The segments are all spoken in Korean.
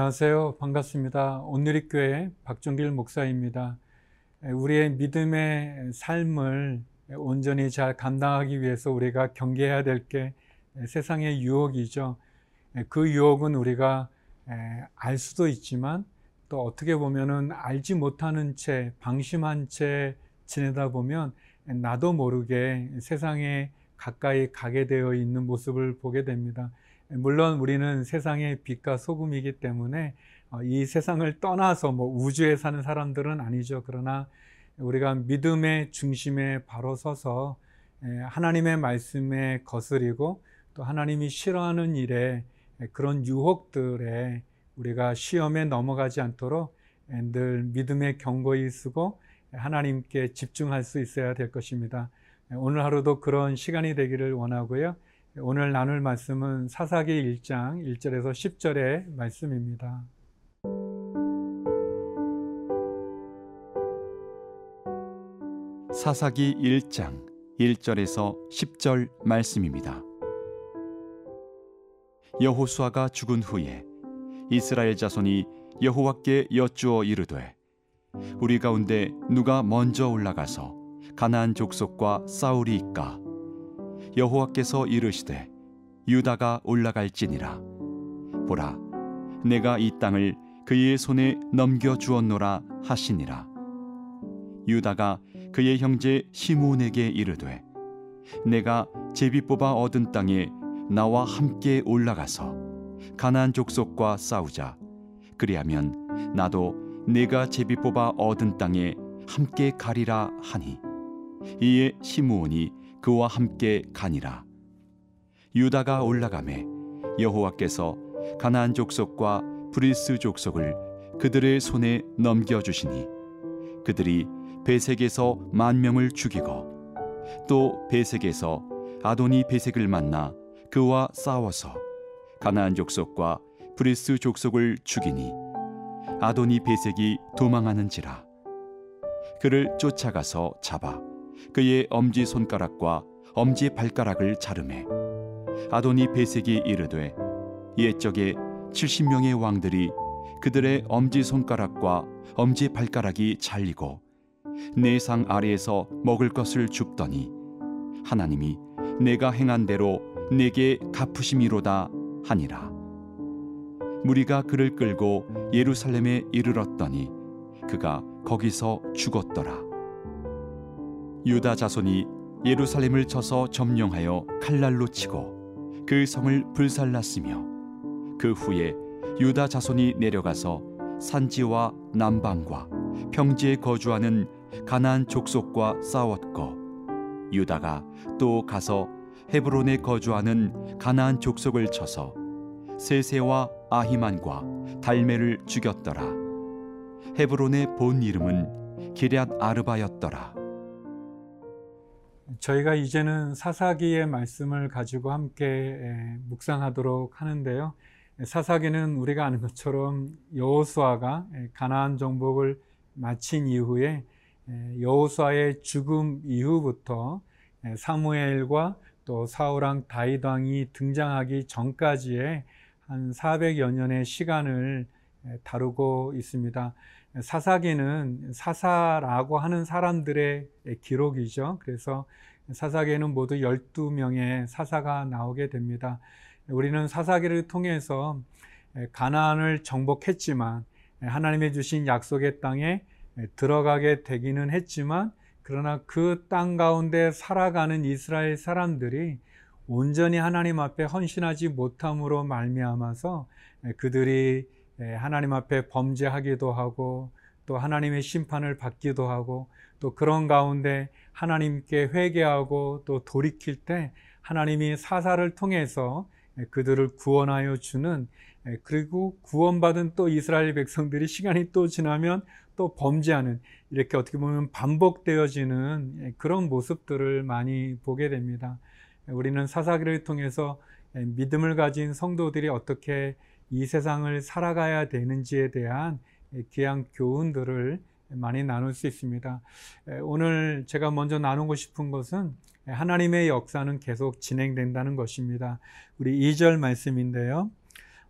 안녕하세요. 반갑습니다. 온누리교회 박종길 목사입니다. 우리의 믿음의 삶을 온전히 잘 감당하기 위해서 우리가 경계해야 될 게 세상의 유혹이죠. 그 유혹은 우리가 알 수도 있지만 또 어떻게 보면은 알지 못하는 채 방심한 채 지내다 보면 나도 모르게 세상에 가까이 가게 되어 있는 모습을 보게 됩니다. 물론 우리는 세상의 빛과 소금이기 때문에 어, 이 세상을 떠나서 뭐 우주에 사는 사람들은 아니죠. 그러나 우리가 믿음의 중심에 바로 서서 하나님의 말씀에 거스리고 또 하나님이 싫어하는 일에 그런 유혹들에 우리가 시험에 넘어가지 않도록 늘 믿음의 경고히 쓰고 하나님께 집중할 수 있어야 될 것입니다. 오늘 하루도 그런 시간이 되기를 원하고요. 오늘 나눌 말씀은 사사기 1장 1절에서 10절의 말씀입니다. 사사기 1장 1절에서 10절 말씀입니다. 여호수아가 죽은 후에 이스라엘 자손이 여호와께 여쭈어 이르되 우리 가운데 누가 먼저 올라가서 가나안 족속과 싸우리이까 여호와께서 이르시되 유다가 올라갈지니라. 보라 내가 이 땅을 그의 손에 넘겨 주었노라 하시니라. 유다가 그의 형제 시므온에게 이르되 내가 제비 뽑아 얻은 땅에 나와 함께 올라가서 가나안 족속과 싸우자. 그리하면 나도 내가 제비 뽑아 얻은 땅에 함께 가리라 하니 이에 시므온이 그와 함께 가니라. 유다가 올라가매 여호와께서 가나안 족속과 브리스 족속을 그들의 손에 넘겨 주시니 그들이 베색에서 만 명을 죽이고 또 베색에서 아도니 베색을 만나 그와 싸워서 가나안 족속과 브리스 족속을 죽이니 아도니 베색이 도망하는지라. 그를 쫓아가서 잡아 그의 엄지 손가락과 엄지 발가락을 자르매 아도니 베색이 이르되 옛적에 70명의 왕들이 그들의 엄지 손가락과 엄지 발가락이 잘리고 내 상 아래에서 먹을 것을 줍더니 하나님이 내가 행한 대로 내게 갚으심이로다 하니라. 무리가 그를 끌고 예루살렘에 이르렀더니 그가 거기서 죽었더라 유다 자손이 예루살렘을 쳐서 점령하여 칼날로 치고 그 성을 불살랐으며 그 후에 유다 자손이 내려가서 산지와 남방과 평지에 거주하는 가나안 족속과 싸웠고 유다가 또 가서 헤브론에 거주하는 가나안 족속을 쳐서 세세와 아히만과 달메를 죽였더라. 헤브론의 본 이름은 기럇 아르바였더라 저희가 이제는 사사기의 말씀을 가지고 함께 묵상하도록 하는데요. 사사기는 우리가 아는 것처럼 여호수아가 가나안 정복을 마친 이후에 여호수아의 죽음 이후부터 사무엘과 또 사울왕 다윗 왕이 등장하기 전까지의 한 400여 년의 시간을 다루고 있습니다. 사사기는 사사라고 하는 사람들의 기록이죠. 그래서 사사기에는 모두 12명의 사사가 나오게 됩니다. 우리는 사사기를 통해서 가나안을 정복했지만 하나님의 주신 약속의 땅에 들어가게 되기는 했지만 그러나 그 땅 가운데 살아가는 이스라엘 사람들이 온전히 하나님 앞에 헌신하지 못함으로 말미암아서 그들이 예, 하나님 앞에 범죄하기도 하고 또 하나님의 심판을 받기도 하고 또 그런 가운데 하나님께 회개하고 또 돌이킬 때 하나님이 사사를 통해서 그들을 구원하여 주는 예, 그리고 구원받은 또 이스라엘 백성들이 시간이 또 지나면 또 범죄하는 이렇게 어떻게 보면 반복되어지는 예, 그런 모습들을 많이 보게 됩니다. 우리는 사사기를 통해서 믿음을 가진 성도들이 어떻게 이 세상을 살아가야 되는지에 대한 귀한 교훈들을 많이 나눌 수 있습니다. 오늘 제가 먼저 나누고 싶은 것은 하나님의 역사는 계속 진행된다는 것입니다. 우리 2절 말씀인데요.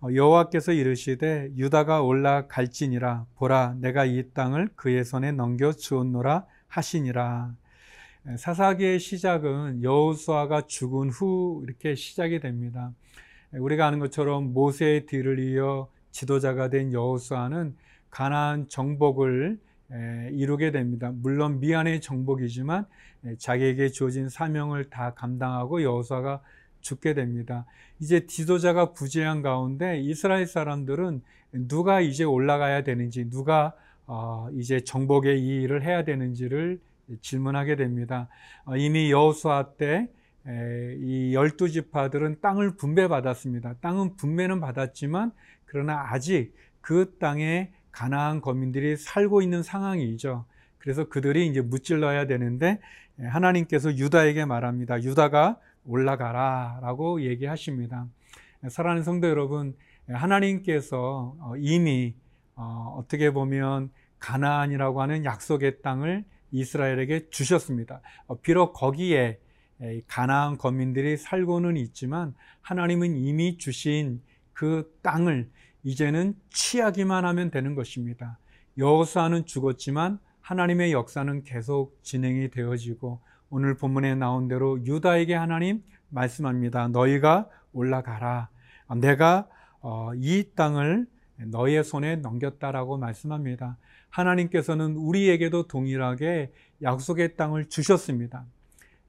어, 여호와께서 이르시되 유다가 올라갈지니라 보라 내가 이 땅을 그의 손에 넘겨 주었노라 하시니라. 사사기의 시작은 여호수아가 죽은 후 이렇게 시작이 됩니다. 우리가 아는 것처럼 모세의 뒤를 이어 지도자가 된 여호수아는 가나안 정복을 이루게 됩니다. 물론 미안의 정복이지만 자기에게 주어진 사명을 다 감당하고 여호수아가 죽게 됩니다. 이제 지도자가 부재한 가운데 이스라엘 사람들은 누가 이제 올라가야 되는지, 누가 어, 이제 정복의 이 일을 해야 되는지를 질문하게 됩니다. 어, 이미 여호수아 때 이 열두 지파들은 땅을 분배받았습니다. 땅은 분배는 받았지만 그러나 아직 그 땅에 가나안 거민들이 살고 있는 상황이죠. 그래서 그들이 이제 무찔러야 되는데 하나님께서 유다에게 말합니다. 유다가 올라가라 라고 얘기하십니다. 사랑하는 성도 여러분, 하나님께서 어, 이미 어, 어떻게 보면 가나안이라고 하는 약속의 땅을 이스라엘에게 주셨습니다. 어, 비록 거기에 가나안 거민들이 살고는 있지만 하나님은 이미 주신 그 땅을 이제는 취하기만 하면 되는 것입니다. 여호수아는 죽었지만 하나님의 역사는 계속 진행이 되어지고 오늘 본문에 나온 대로 유다에게 하나님 말씀합니다. 너희가 올라가라. 내가 어, 이 땅을 너희의 손에 넘겼다라고 말씀합니다. 하나님께서는 우리에게도 동일하게 약속의 땅을 주셨습니다.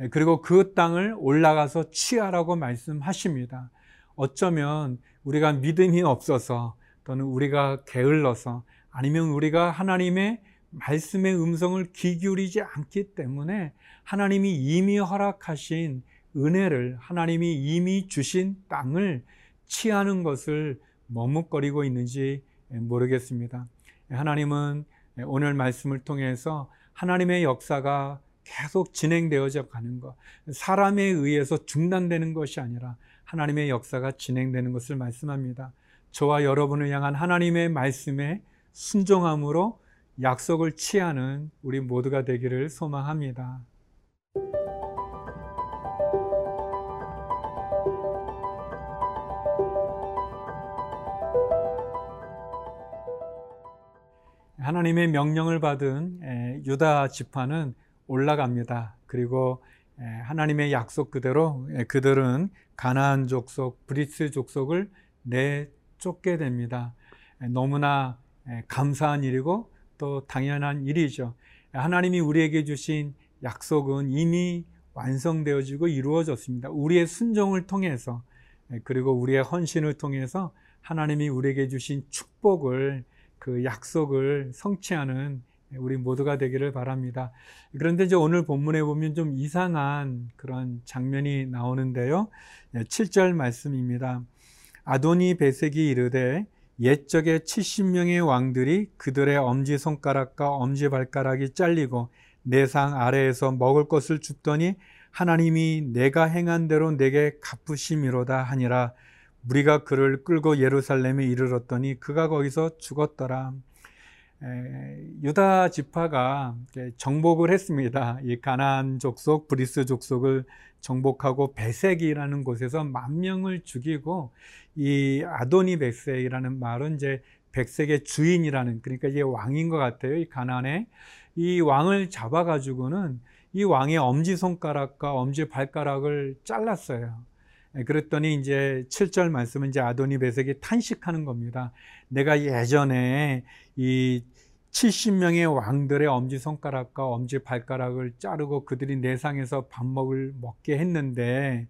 예, 그리고 그 땅을 올라가서 취하라고 말씀하십니다. 어쩌면 우리가 믿음이 없어서 또는 우리가 게을러서 아니면 우리가 하나님의 말씀의 음성을 귀 기울이지 않기 때문에 하나님이 이미 허락하신 은혜를 하나님이 이미 주신 땅을 취하는 것을 머뭇거리고 있는지 모르겠습니다. 하나님은 오늘 말씀을 통해서 하나님의 역사가 계속 진행되어져 가는 것, 사람에 의해서 중단되는 것이 아니라 하나님의 역사가 진행되는 것을 말씀합니다. 저와 여러분을 향한 하나님의 말씀에 순종함으로 약속을 취하는 우리 모두가 되기를 소망합니다. 하나님의 명령을 받은 유다 지파는 올라갑니다. 그리고 하나님의 약속 그대로 그들은 가나안 족속, 브리스 족속을 내쫓게 됩니다. 너무나 감사한 일이고 또 당연한 일이죠. 하나님이 우리에게 주신 약속은 이미 완성되어지고 이루어졌습니다. 우리의 순종을 통해서 그리고 우리의 헌신을 통해서 하나님이 우리에게 주신 축복을 그 약속을 성취하는 우리 모두가 되기를 바랍니다. 그런데 이제 오늘 본문에 보면 좀 이상한 그런 장면이 나오는데요. 7절 말씀입니다. 아도니 베색이 이르되 옛적에 70명의 왕들이 그들의 엄지손가락과 엄지발가락이 잘리고 내상 아래에서 먹을 것을 줍더니 하나님이 내가 행한 대로 내게 갚으심이로다 하니라 우리가 그를 끌고 예루살렘에 이르렀더니 그가 거기서 죽었더라. 유다 지파가 정복을 했습니다. 이 가나안 족속, 브리스 족속을 정복하고 베색이라는 곳에서 만 명을 죽이고 이 아도니 베색이라는 말은 이제 베색의 주인이라는 그러니까 이게 왕인 것 같아요. 이 가나안에 이 왕을 잡아가지고는 이 왕의 엄지 손가락과 엄지 발가락을 잘랐어요. 그랬더니 이제 7절 말씀은 이제 아도니 베색이 탄식하는 겁니다. 내가 예전에 이 70명의 왕들의 엄지손가락과 엄지발가락을 자르고 그들이 내상에서 밥 먹을 먹게 했는데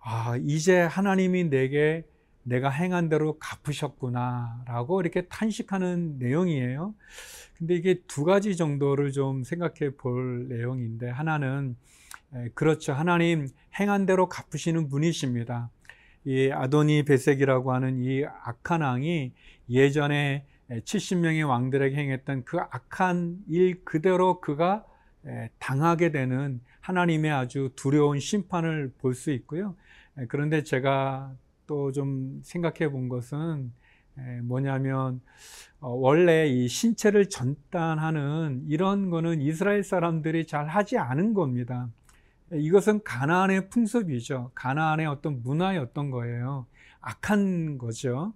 아, 이제 하나님이 내게 내가 행한 대로 갚으셨구나 라고 이렇게 탄식하는 내용이에요. 근데 이게 두 가지 정도를 좀 생각해 볼 내용인데 하나는 그렇죠. 하나님 행한 대로 갚으시는 분이십니다. 이 아도니 베색이라고 하는 이 악한 왕이 예전에 70명의 왕들에게 행했던 그 악한 일 그대로 그가 당하게 되는 하나님의 아주 두려운 심판을 볼 수 있고요. 그런데 제가 또 좀 생각해 본 것은 뭐냐면 어, 원래 이 신체를 전단하는 이런 거는 이스라엘 사람들이 잘 하지 않은 겁니다. 이것은 가나안의 풍습이죠. 가나안의 어떤 문화였던 거예요. 악한 거죠.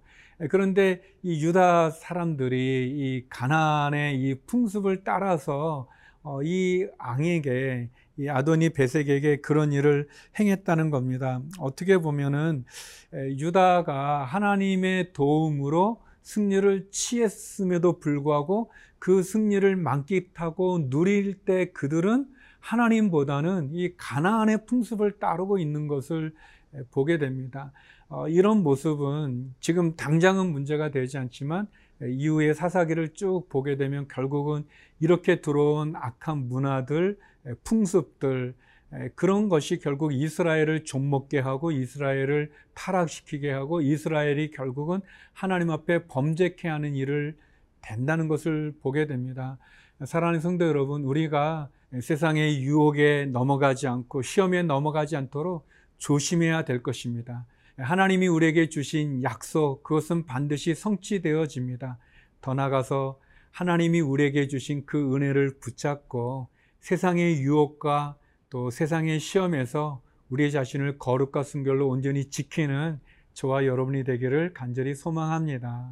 그런데 이 유다 사람들이 이 가나안의 이 풍습을 따라서 어, 이 앙에게 이 아도니 베색에게 그런 일을 행했다는 겁니다. 어떻게 보면은 유다가 하나님의 도움으로 승리를 취했음에도 불구하고 그 승리를 만끽하고 누릴 때 그들은 하나님보다는 이 가나안의 풍습을 따르고 있는 것을 보게 됩니다. 어, 이런 모습은 지금 당장은 문제가 되지 않지만 이후에 사사기를 쭉 보게 되면 결국은 이렇게 들어온 악한 문화들, 풍습들, 그런 것이 결국 이스라엘을 좀먹게 하고 이스라엘을 타락시키게 하고 이스라엘이 결국은 하나님 앞에 범죄케 하는 일을 된다는 것을 보게 됩니다. 사랑하는 성도 여러분, 우리가 세상의 유혹에 넘어가지 않고 시험에 넘어가지 않도록 조심해야 될 것입니다. 하나님이 우리에게 주신 약속, 그것은 반드시 성취되어집니다. 더 나아가서 하나님이 우리에게 주신 그 은혜를 붙잡고 세상의 유혹과 또 세상의 시험에서 우리 자신을 거룩과 순결로 온전히 지키는 저와 여러분이 되기를 간절히 소망합니다.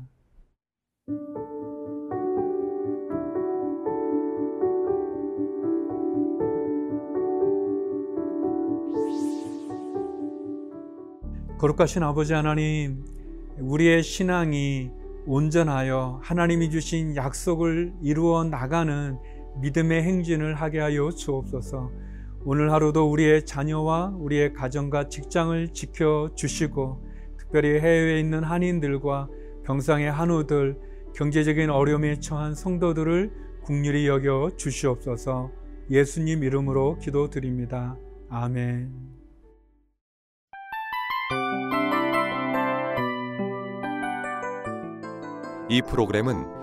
거룩하신 아버지 하나님, 우리의 신앙이 온전하여 하나님이 주신 약속을 이루어 나가는 믿음의 행진을 하게 하여 주옵소서. 오늘 하루도 우리의 자녀와 우리의 가정과 직장을 지켜 주시고 특별히 해외에 있는 한인들과 병상의 한우들 경제적인 어려움에 처한 성도들을 국률이 여겨 주시옵소서. 예수님 이름으로 기도드립니다. 아멘. 이 프로그램은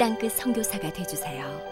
땅끝 성교사가 되주세요